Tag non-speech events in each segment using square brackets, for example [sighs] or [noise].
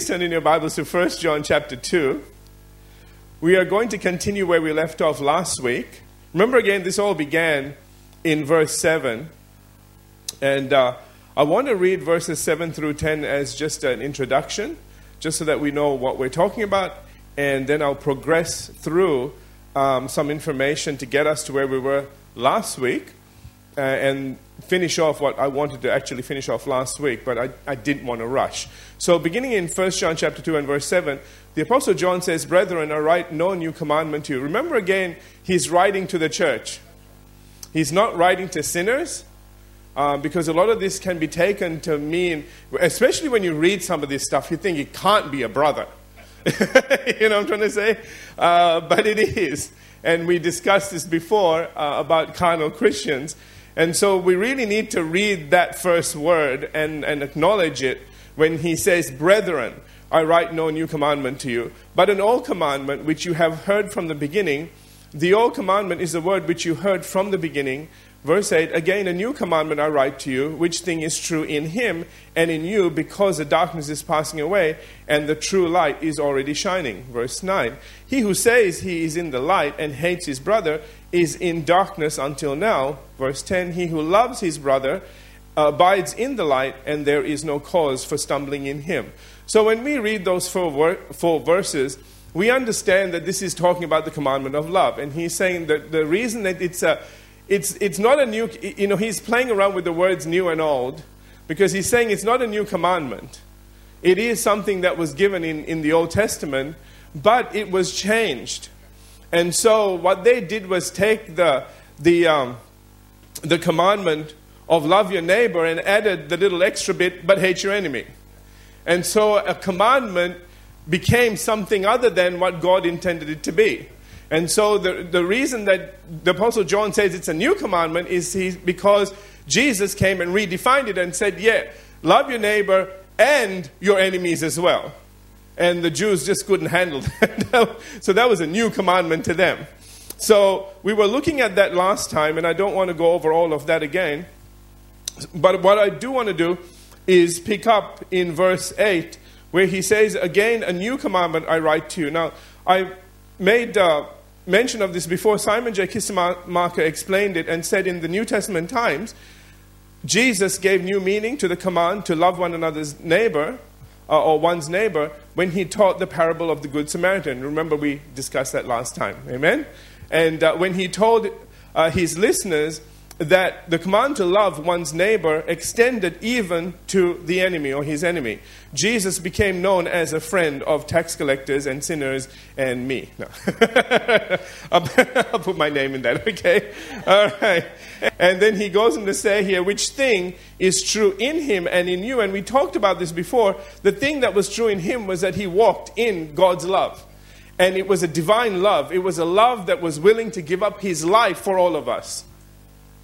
Please turn in your Bibles to 1 John chapter 2. We are going to continue where we left off last week. Remember again, this all began in verse 7. And uh, I want to read verses 7 through 10 as just an introduction, just so that we know what we're talking about. And then I'll progress through um, some information to get us to where we were last week uh, and finish off what I wanted to actually finish off last week, but I, I didn't want to rush. So, beginning in 1 John chapter 2 and verse 7, the Apostle John says, Brethren, I write no new commandment to you. Remember again, he's writing to the church. He's not writing to sinners, uh, because a lot of this can be taken to mean, especially when you read some of this stuff, you think it can't be a brother. [laughs] you know what I'm trying to say? Uh, but it is. And we discussed this before uh, about carnal Christians. And so we really need to read that first word and, and acknowledge it when he says, Brethren, I write no new commandment to you, but an old commandment which you have heard from the beginning. The old commandment is the word which you heard from the beginning. Verse 8 Again, a new commandment I write to you, which thing is true in him and in you, because the darkness is passing away and the true light is already shining. Verse 9 He who says he is in the light and hates his brother is in darkness until now. Verse 10 He who loves his brother abides in the light, and there is no cause for stumbling in him. So when we read those four, ver- four verses, we understand that this is talking about the commandment of love. And he's saying that the reason that it's a it's, it's not a new, you know, he's playing around with the words new and old because he's saying it's not a new commandment. It is something that was given in, in the Old Testament, but it was changed. And so what they did was take the, the, um, the commandment of love your neighbor and added the little extra bit, but hate your enemy. And so a commandment became something other than what God intended it to be. And so the, the reason that the Apostle John says it's a new commandment is he, because Jesus came and redefined it and said, yeah, love your neighbor and your enemies as well. And the Jews just couldn't handle [laughs] that. so that was a new commandment to them. So we were looking at that last time, and I don't want to go over all of that again. But what I do want to do is pick up in verse 8, where he says, Again, a new commandment I write to you. Now, I made. Uh, mention of this before. Simon J. Kistemaker explained it and said in the New Testament times, Jesus gave new meaning to the command to love one another's neighbor uh, or one's neighbor when he taught the parable of the Good Samaritan. Remember, we discussed that last time. Amen? And uh, when he told uh, his listeners that the command to love one's neighbor extended even to the enemy or his enemy. Jesus became known as a friend of tax collectors and sinners and me. No. [laughs] I'll, put my name in that, okay? All right. And then he goes on to say here, which thing is true in him and in you? And we talked about this before. The thing that was true in him was that he walked in God's love. And it was a divine love. It was a love that was willing to give up his life for all of us.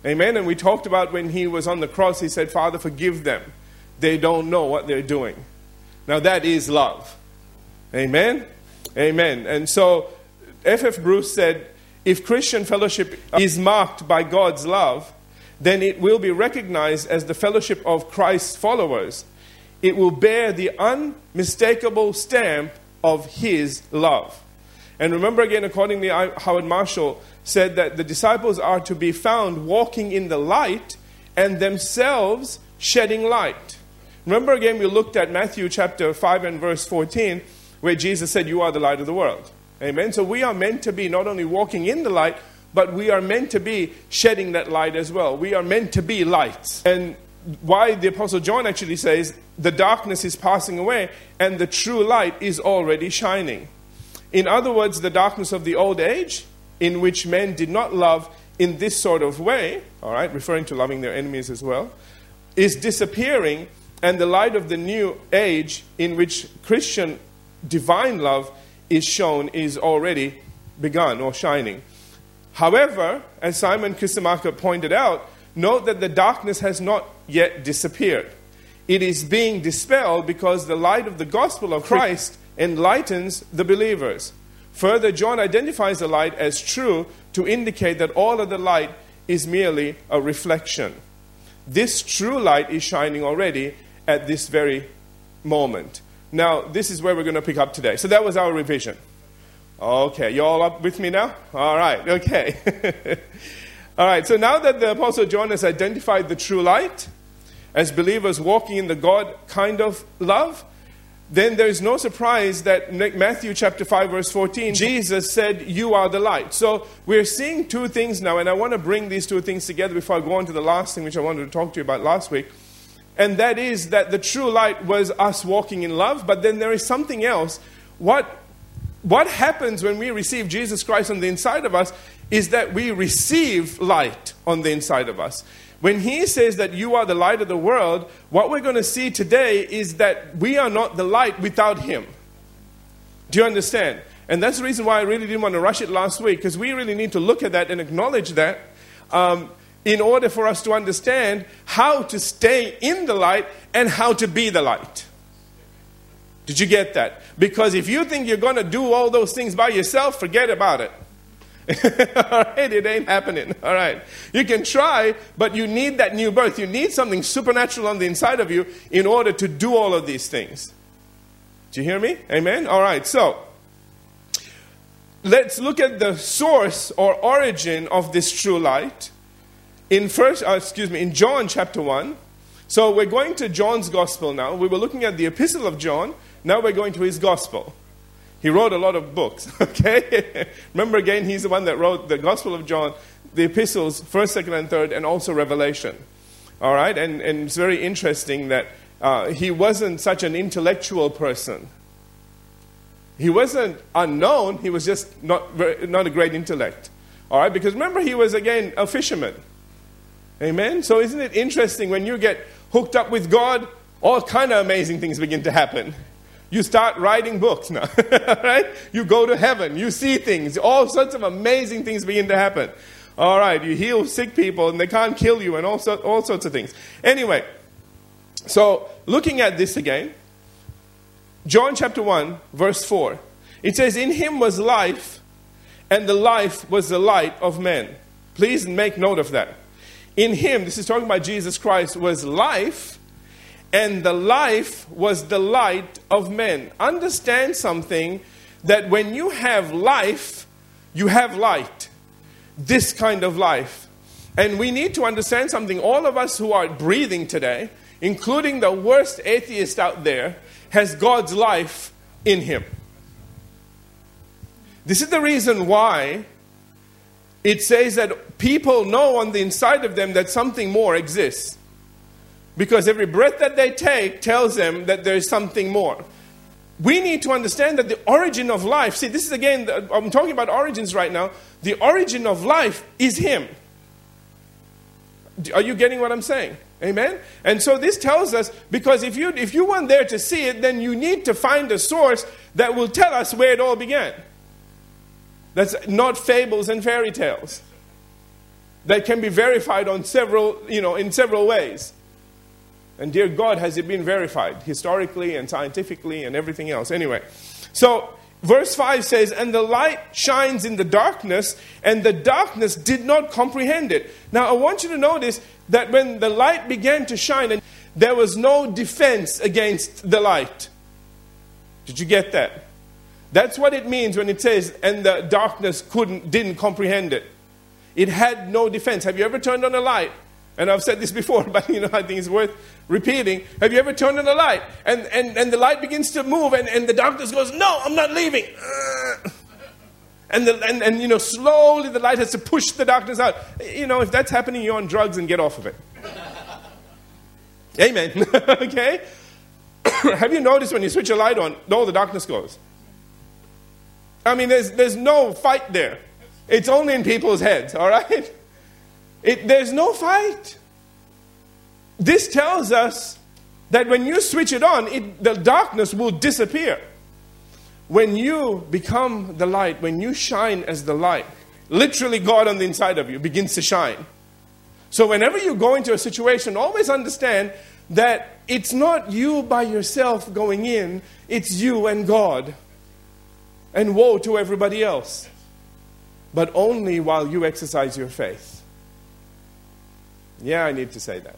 Amen. And we talked about when he was on the cross, he said, Father, forgive them. They don't know what they're doing. Now that is love. Amen. Amen. And so F.F. F. Bruce said, if Christian fellowship is marked by God's love, then it will be recognized as the fellowship of Christ's followers. It will bear the unmistakable stamp of His love. And remember again, according to Howard Marshall, said that the disciples are to be found walking in the light and themselves shedding light. Remember again, we looked at Matthew chapter 5 and verse 14, where Jesus said, You are the light of the world. Amen. So we are meant to be not only walking in the light, but we are meant to be shedding that light as well. We are meant to be lights. And why the Apostle John actually says, The darkness is passing away and the true light is already shining. In other words, the darkness of the old age in which men did not love in this sort of way, all right, referring to loving their enemies as well, is disappearing, and the light of the new age in which Christian divine love is shown is already begun or shining. However, as Simon Kistemaker pointed out, note that the darkness has not yet disappeared. It is being dispelled because the light of the gospel of Christ enlightens the believers. Further, John identifies the light as true to indicate that all of the light is merely a reflection. This true light is shining already at this very moment. Now, this is where we're going to pick up today. So that was our revision. Okay, you all up with me now? All right, okay. [laughs] all right, so now that the Apostle John has identified the true light as believers walking in the God kind of love, then there is no surprise that Matthew chapter 5 verse 14 Jesus said you are the light. So we're seeing two things now and I want to bring these two things together before I go on to the last thing which I wanted to talk to you about last week. And that is that the true light was us walking in love, but then there is something else. What what happens when we receive Jesus Christ on the inside of us is that we receive light on the inside of us. When he says that you are the light of the world, what we're going to see today is that we are not the light without him. Do you understand? And that's the reason why I really didn't want to rush it last week, because we really need to look at that and acknowledge that um, in order for us to understand how to stay in the light and how to be the light. Did you get that? Because if you think you're going to do all those things by yourself, forget about it. [laughs] all right, it ain't happening. All right. You can try, but you need that new birth. You need something supernatural on the inside of you in order to do all of these things. Do you hear me? Amen? All right. So, let's look at the source or origin of this true light in first uh, excuse me in John chapter 1. So, we're going to John's gospel now. We were looking at the epistle of John. Now we're going to his gospel. He wrote a lot of books, [laughs] okay? Remember again, he's the one that wrote the Gospel of John, the epistles, 1st, 2nd, and 3rd, and also Revelation. All right? And, and it's very interesting that uh, he wasn't such an intellectual person. He wasn't unknown, he was just not, not a great intellect. All right? Because remember, he was, again, a fisherman. Amen? So isn't it interesting when you get hooked up with God, all kind of amazing things begin to happen. You start writing books now, [laughs] right? You go to heaven, you see things, all sorts of amazing things begin to happen. All right, you heal sick people and they can't kill you and all, so, all sorts of things. Anyway, so looking at this again, John chapter 1, verse 4, it says, In him was life, and the life was the light of men. Please make note of that. In him, this is talking about Jesus Christ, was life, and the life was the light of men. Understand something that when you have life, you have light. This kind of life. And we need to understand something. All of us who are breathing today, including the worst atheist out there, has God's life in him. This is the reason why it says that people know on the inside of them that something more exists. Because every breath that they take tells them that there is something more. We need to understand that the origin of life, see, this is again, I'm talking about origins right now. The origin of life is Him. Are you getting what I'm saying? Amen? And so this tells us because if you, if you weren't there to see it, then you need to find a source that will tell us where it all began. That's not fables and fairy tales. That can be verified on several, you know, in several ways. And dear God, has it been verified historically and scientifically and everything else? Anyway, so verse 5 says, And the light shines in the darkness, and the darkness did not comprehend it. Now, I want you to notice that when the light began to shine, and there was no defense against the light. Did you get that? That's what it means when it says, and the darkness couldn't, didn't comprehend it. It had no defense. Have you ever turned on a light and I've said this before, [laughs] but you know, I think it's worth repeating. Have you ever turned on the light and, and, and the light begins to move and, and the darkness goes, No, I'm not leaving. [laughs] And, the, and, and, you know, slowly the light has to push the darkness out. You know, if that's happening, you're on drugs and get off of it. [laughs] Amen. okay? [coughs] Have you noticed when you switch a light on, all the darkness goes? I mean, there's, there's no fight there. It's only in people's heads, all right? It, there's no fight. This tells us that when you switch it on, it, the darkness will disappear. When you become the light, when you shine as the light, literally God on the inside of you begins to shine. So, whenever you go into a situation, always understand that it's not you by yourself going in, it's you and God. And woe to everybody else. But only while you exercise your faith. Yeah, I need to say that.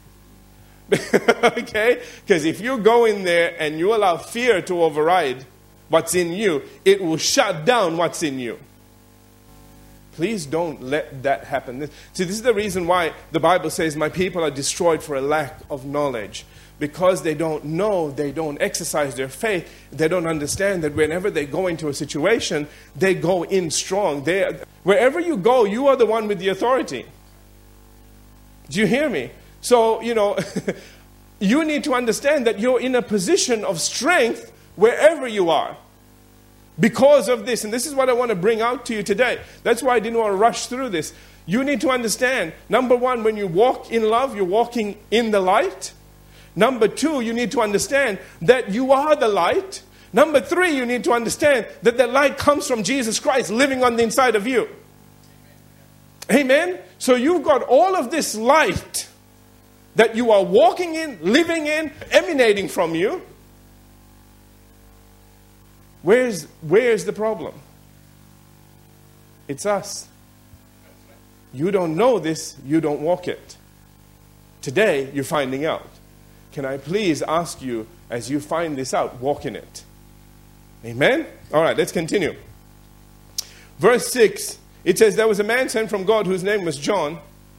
[laughs] okay? Because if you go in there and you allow fear to override what's in you, it will shut down what's in you. Please don't let that happen. See, this is the reason why the Bible says, My people are destroyed for a lack of knowledge. Because they don't know, they don't exercise their faith, they don't understand that whenever they go into a situation, they go in strong. They, wherever you go, you are the one with the authority. Do you hear me? So, you know, [laughs] you need to understand that you're in a position of strength wherever you are because of this. And this is what I want to bring out to you today. That's why I didn't want to rush through this. You need to understand number one, when you walk in love, you're walking in the light. Number two, you need to understand that you are the light. Number three, you need to understand that the light comes from Jesus Christ living on the inside of you. Amen? So you've got all of this light that you are walking in, living in, emanating from you. Where's, where's the problem? It's us. You don't know this, you don't walk it. Today, you're finding out. Can I please ask you, as you find this out, walk in it? Amen? All right, let's continue. Verse 6 it says, There was a man sent from God whose name was John.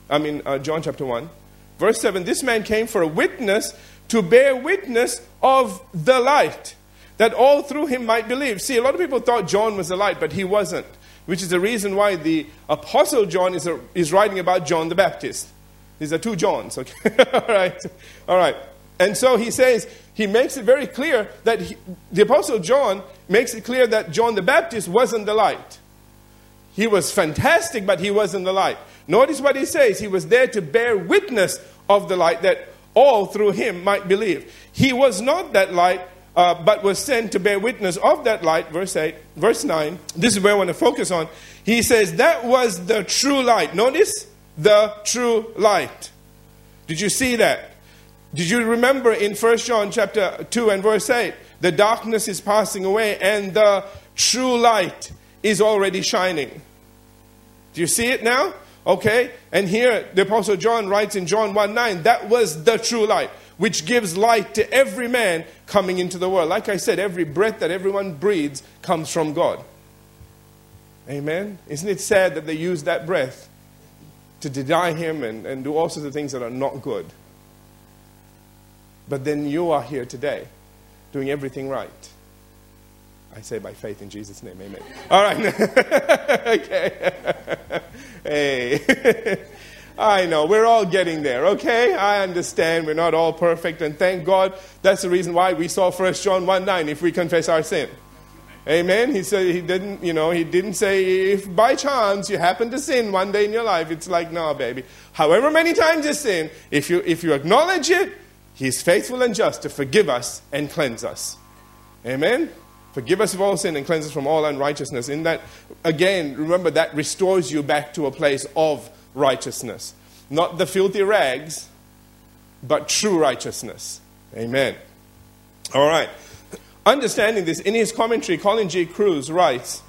I mean, uh, John chapter 1. Verse 7 This man came for a witness to bear witness of the light, that all through him might believe. See, a lot of people thought John was the light, but he wasn't, which is the reason why the apostle John is, a, is writing about John the Baptist. These are two Johns, okay? [laughs] all right. All right. And so he says, he makes it very clear that he, the apostle John makes it clear that John the Baptist wasn't the light. He was fantastic, but he wasn't the light. Notice what he says. He was there to bear witness of the light that all through him might believe. He was not that light, uh, but was sent to bear witness of that light. Verse 8, verse 9. This is where I want to focus on. He says, That was the true light. Notice the true light. Did you see that? Did you remember in 1 John chapter 2 and verse 8? The darkness is passing away and the true light is already shining. Do you see it now? Okay? And here the Apostle John writes in John 1 9, that was the true light, which gives light to every man coming into the world. Like I said, every breath that everyone breathes comes from God. Amen? Isn't it sad that they use that breath to deny Him and, and do all sorts of things that are not good? But then you are here today doing everything right. I say by faith in Jesus' name, amen. All right. [laughs] okay. hey. [laughs] I know, we're all getting there, okay? I understand we're not all perfect, and thank God that's the reason why we saw 1 John 1 9 if we confess our sin. Amen. He said he didn't, you know, he didn't say if by chance you happen to sin one day in your life, it's like, no, baby. However many times you sin, if you if you acknowledge it, he's faithful and just to forgive us and cleanse us. Amen. Forgive us of all sin and cleanse us from all unrighteousness. In that, again, remember that restores you back to a place of righteousness. Not the filthy rags, but true righteousness. Amen. All right. Understanding this, in his commentary, Colin G. Kruse writes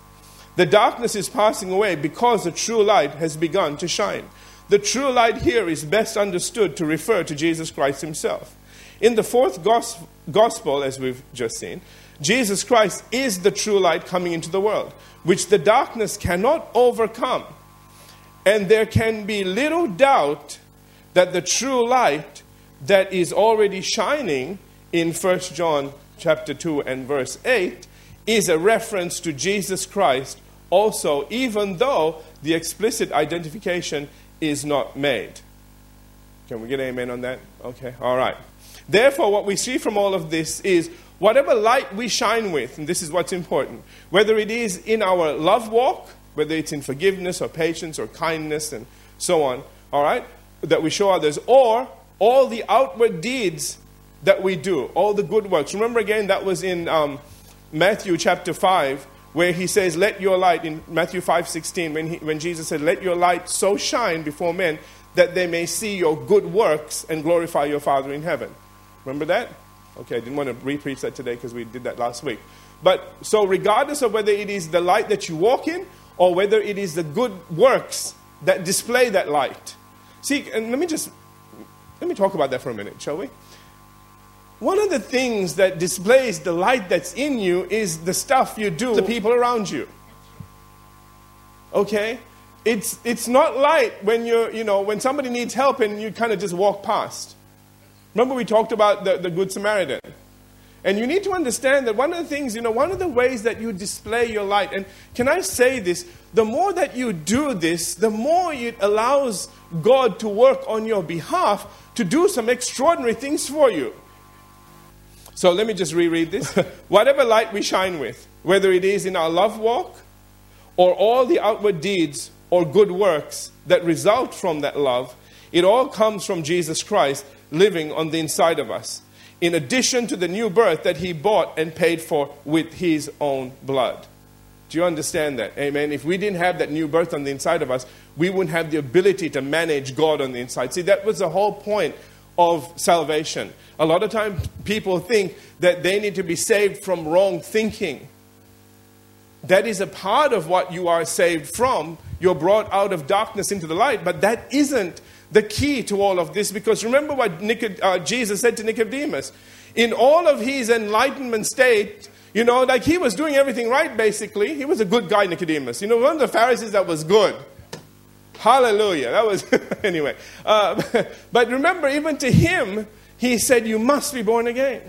The darkness is passing away because the true light has begun to shine. The true light here is best understood to refer to Jesus Christ himself. In the fourth gospel, as we've just seen, Jesus Christ is the true light coming into the world, which the darkness cannot overcome. And there can be little doubt that the true light that is already shining in 1 John chapter 2 and verse 8 is a reference to Jesus Christ also, even though the explicit identification is not made. Can we get amen on that? Okay, all right. Therefore, what we see from all of this is whatever light we shine with, and this is what's important, whether it is in our love walk, whether it's in forgiveness or patience or kindness and so on, all right, that we show others, or all the outward deeds that we do, all the good works. Remember again, that was in um, Matthew chapter 5, where he says, Let your light, in Matthew 5 16, when, he, when Jesus said, Let your light so shine before men that they may see your good works and glorify your Father in heaven. Remember that? Okay, I didn't want to repreach that today because we did that last week. But so, regardless of whether it is the light that you walk in or whether it is the good works that display that light. See, and let me just Let me talk about that for a minute, shall we? One of the things that displays the light that's in you is the stuff you do to people around you. Okay? It's, it's not light when you're, you know, when somebody needs help and you kind of just walk past. Remember we talked about the, the Good Samaritan. And you need to understand that one of the things, you know, one of the ways that you display your light, and can I say this? The more that you do this, the more it allows God to work on your behalf to do some extraordinary things for you. So let me just reread this. [laughs] Whatever light we shine with, whether it is in our love walk or all the outward deeds or good works that result from that love, it all comes from Jesus Christ living on the inside of us, in addition to the new birth that he bought and paid for with his own blood. Do you understand that? Amen. If we didn't have that new birth on the inside of us, we wouldn't have the ability to manage God on the inside. See, that was the whole point of salvation. A lot of times people think that they need to be saved from wrong thinking. That is a part of what you are saved from. You're brought out of darkness into the light, but that isn't the key to all of this because remember what Nicod- uh, Jesus said to Nicodemus. In all of his enlightenment state, you know, like he was doing everything right basically. He was a good guy, Nicodemus. You know, one of the Pharisees that was good. Hallelujah. That was, [laughs] anyway. Uh, [laughs] but remember, even to him, he said, You must be born again.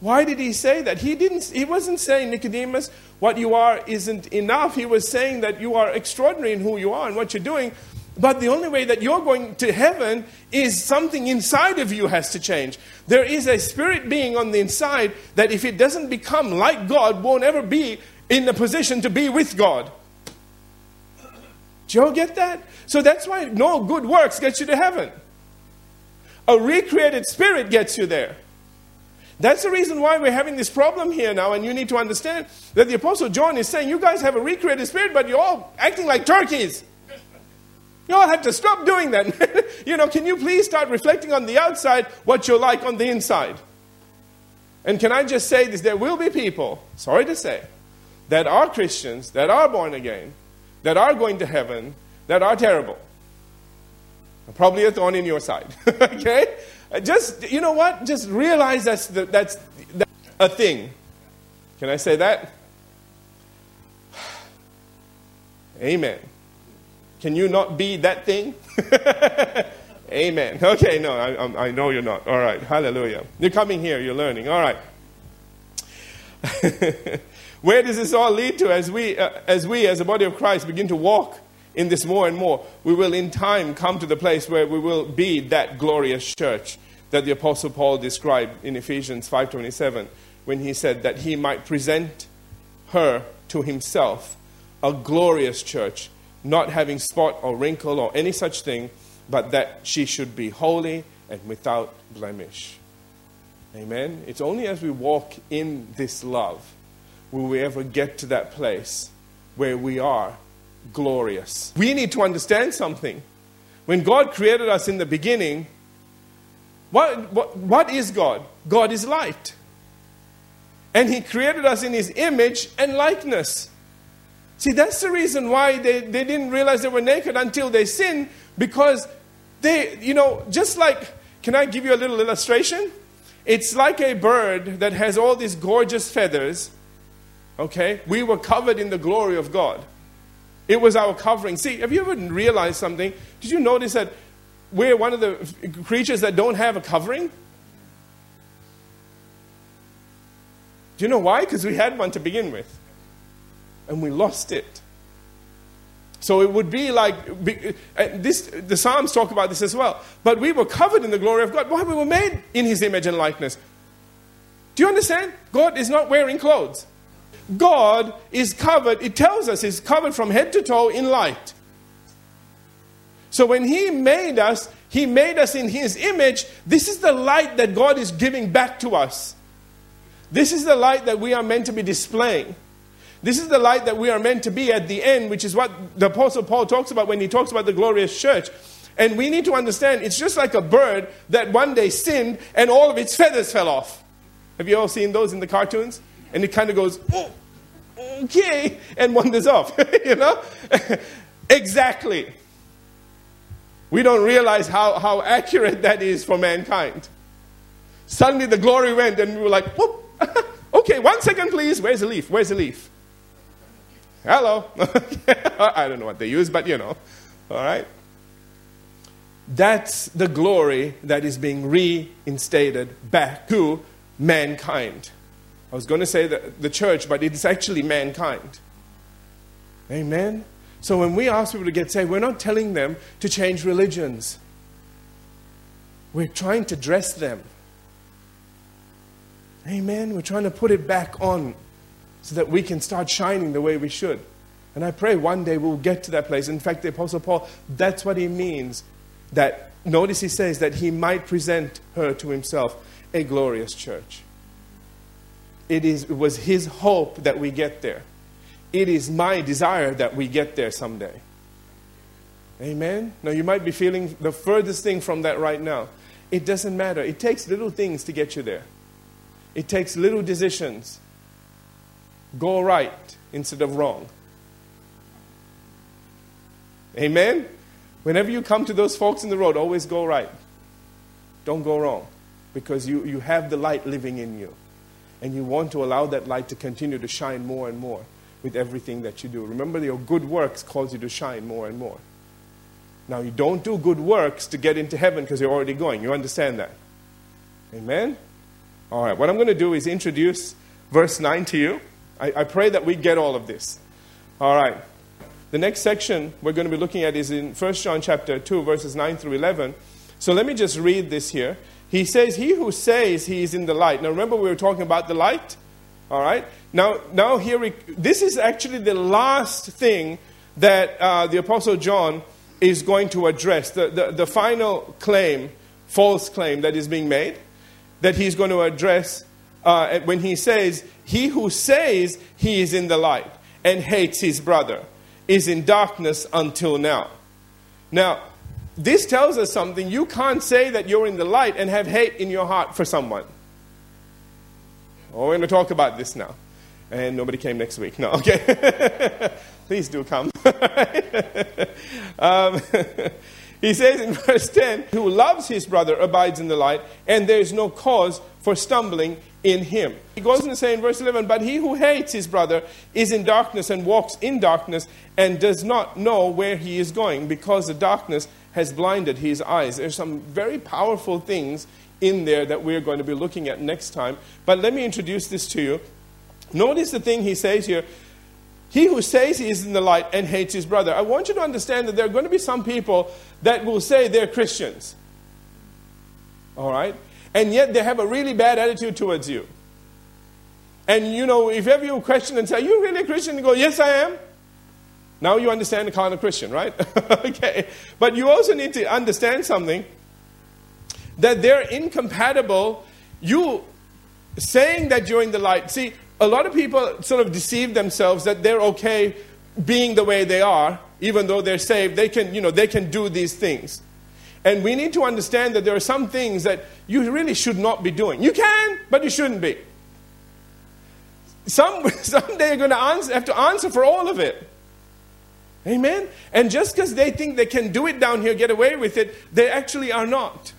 Why did he say that? He, didn't, he wasn't saying, Nicodemus, what you are isn't enough. He was saying that you are extraordinary in who you are and what you're doing. But the only way that you're going to heaven is something inside of you has to change. There is a spirit being on the inside that if it doesn't become like God, won't ever be in the position to be with God. Do you all get that? So that's why no good works gets you to heaven. A recreated spirit gets you there. That's the reason why we're having this problem here now, and you need to understand that the Apostle John is saying, You guys have a recreated spirit, but you're all acting like turkeys. You all have to stop doing that. [laughs] you know, can you please start reflecting on the outside what you're like on the inside? And can I just say this? There will be people, sorry to say, that are Christians, that are born again, that are going to heaven, that are terrible. Probably a thorn in your side. [laughs] okay? Just, you know what? Just realize that's, the, that's, that's a thing. Can I say that? [sighs] Amen. Can you not be that thing? [laughs] Amen. Okay, no, I, I know you're not. All right, hallelujah. You're coming here, you're learning. All right. [laughs] Where does this all lead to as we, uh, as we, as a body of Christ, begin to walk in this more and more? We will, in time, come to the place where we will be that glorious church that the Apostle Paul described in Ephesians 5:27, when he said that he might present her to himself, a glorious church not having spot or wrinkle or any such thing, but that she should be holy and without blemish. Amen. It's only as we walk in this love will we ever get to that place where we are glorious. We need to understand something. When God created us in the beginning, what, what, what is God? God is light. And He created us in His image and likeness. See, that's the reason why they, they didn't realize they were naked until they sinned, because they, you know, just like, can I give you a little illustration? It's like a bird that has all these gorgeous feathers, okay? We were covered in the glory of God. It was our covering. See, have you ever realized something? Did you notice that we're one of the creatures that don't have a covering? Do you know why? Because we had one to begin with and we lost it. So it would be like uh, this. The Psalms talk about this as well. But we were covered in the glory of God. Why we were made in His image and likeness? Do you understand? God is not wearing clothes. God is covered. It tells us He's covered from head to toe in light. So when He made us, He made us in His image. This is the light that God is giving back to us. This is the light that we are meant to be displaying. This is the light that we are meant to be at the end, which is what the Apostle Paul talks about when he talks about the glorious church. And we need to understand it's just like a bird that one day sinned and all of its feathers fell off. Have you all seen those in the cartoons? And it kind of goes, oh, okay, and wanders off. [laughs] you know? [laughs] exactly. We don't realize how, how accurate that is for mankind. Suddenly the glory went, and we were like, whoop, [laughs] okay, one second, please. Where's the leaf? Where's the leaf? Hello. [laughs] I don't know what they use, but you know. All right? That's the glory that is being reinstated back to mankind. I was going to say the, the church, but it's actually mankind. Amen? So when we ask people to get saved, we're not telling them to change religions. We're trying to dress them. Amen? We're trying to put it back on so that we can start shining the way we should. And I pray one day we'll get to that place. In fact, the Apostle Paul, that's what he means. That, notice he says that he might present her to himself a glorious church. It, is, it was his hope that we get there. It is my desire that we get there someday. Amen? Now, you might be feeling the furthest thing from that right now. It doesn't matter. It takes little things to get you there, it takes little decisions. Go right instead of wrong. Amen? Whenever you come to those folks in the road, always go right. Don't go wrong because you, you have the light living in you. And you want to allow that light to continue to shine more and more with everything that you do. Remember, your good works cause you to shine more and more. Now, you don't do good works to get into heaven because you're already going. You understand that? Amen? All right, what I'm going to do is introduce verse 9 to you. I, I pray that we get all of this. All right. The next section we're going to be looking at is in 1 John chapter 2, verses 9 through 11. So let me just read this here. He says, He who says he is in the light. Now remember, we were talking about the light? All right? Now, now here we, this is actually the last thing that uh, the Apostle John is going to address. The, the, the final claim, false claim that is being made, that he's going to address uh, when he says, He who says he is in the light and hates his brother is in darkness until now. Now, this tells us something. You can't say that you're in the light and have hate in your heart for someone. Oh, we're going to talk about this now. And nobody came next week. No, okay. [laughs] Please do come. [laughs] um, [laughs] he says in verse 10 Who loves his brother abides in the light, and there is no cause for stumbling in him. He goes on to say in verse 11, But he who hates his brother is in darkness and walks in darkness and does not know where he is going because the darkness has blinded his eyes. There's some very powerful things in there that we're going to be looking at next time. But let me introduce this to you. Notice the thing he says here. He who says he is in the light and hates his brother. I want you to understand that there are going to be some people that will say they're Christians. All right? And yet they have a really bad attitude towards you. And you know, if ever you question and say, Are you really a Christian? You go, Yes, I am. Now you understand the kind of Christian, right? [laughs] okay. But you also need to understand something that they're incompatible. You saying that you're in the light. See, a lot of people sort of deceive themselves that they're okay being the way they are, even though they're saved. They can, you know, they can do these things. And we need to understand that there are some things that you really should not be doing. You can, but you shouldn't be. Some, [laughs] someday you're going to answer, have to answer for all of it. Amen? And just because they think they can do it down here, get away with it, they actually are not.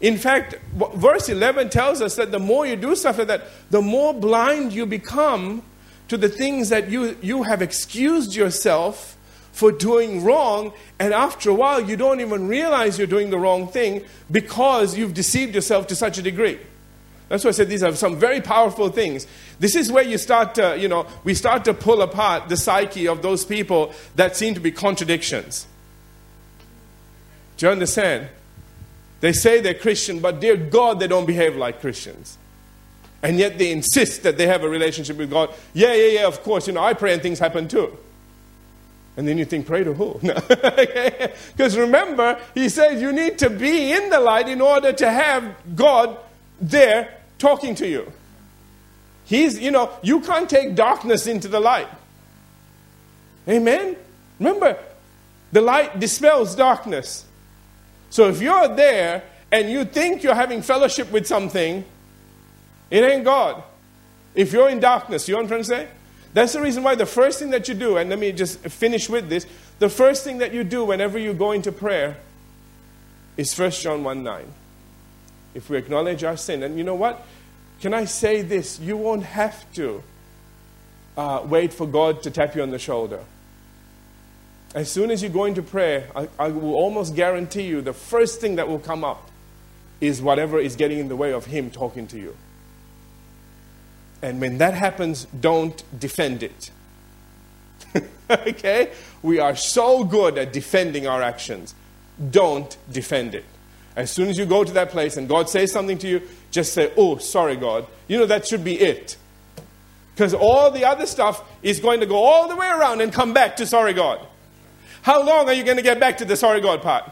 In fact, verse 11 tells us that the more you do like that, the more blind you become to the things that you, you have excused yourself for doing wrong, and after a while, you don't even realize you're doing the wrong thing because you've deceived yourself to such a degree. That's why I said these are some very powerful things. This is where you start to, you know, we start to pull apart the psyche of those people that seem to be contradictions. Do you understand? They say they're Christian, but dear God, they don't behave like Christians. And yet they insist that they have a relationship with God. Yeah, yeah, yeah, of course, you know, I pray and things happen too. And then you think, pray to who? [laughs] Because [laughs] remember, he says you need to be in the light in order to have God there talking to you. He's, you know, you can't take darkness into the light. Amen? Remember, the light dispels darkness. So if you're there and you think you're having fellowship with something, it ain't God. If you're in darkness, you know what I'm trying to say? That's the reason why the first thing that you do, and let me just finish with this the first thing that you do whenever you go into prayer is 1 John 1 9. If we acknowledge our sin, and you know what? Can I say this? You won't have to uh, wait for God to tap you on the shoulder. As soon as you go into prayer, I, I will almost guarantee you the first thing that will come up is whatever is getting in the way of Him talking to you. And when that happens, don't defend it. [laughs] okay? We are so good at defending our actions. Don't defend it. As soon as you go to that place and God says something to you, just say, Oh, sorry, God. You know, that should be it. Because all the other stuff is going to go all the way around and come back to sorry, God. How long are you going to get back to the sorry, God part?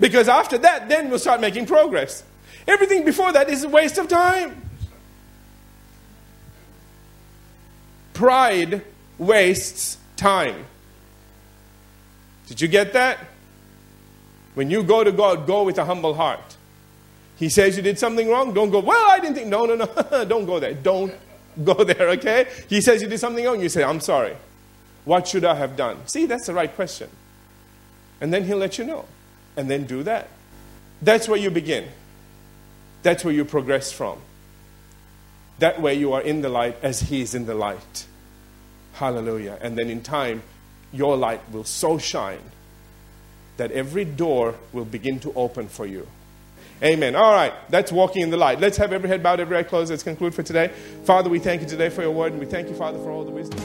Because after that, then we'll start making progress. Everything before that is a waste of time. Pride wastes time. Did you get that? When you go to God, go with a humble heart. He says you did something wrong, don't go, well, I didn't think. No, no, no. [laughs] don't go there. Don't go there, okay? He says you did something wrong, you say, I'm sorry. What should I have done? See, that's the right question. And then he'll let you know. And then do that. That's where you begin. That's where you progress from. That way you are in the light as he is in the light. Hallelujah. And then in time, your light will so shine that every door will begin to open for you. Amen. All right, that's walking in the light. Let's have every head bowed, every eye closed. Let's conclude for today. Father, we thank you today for your word, and we thank you, Father, for all the wisdom.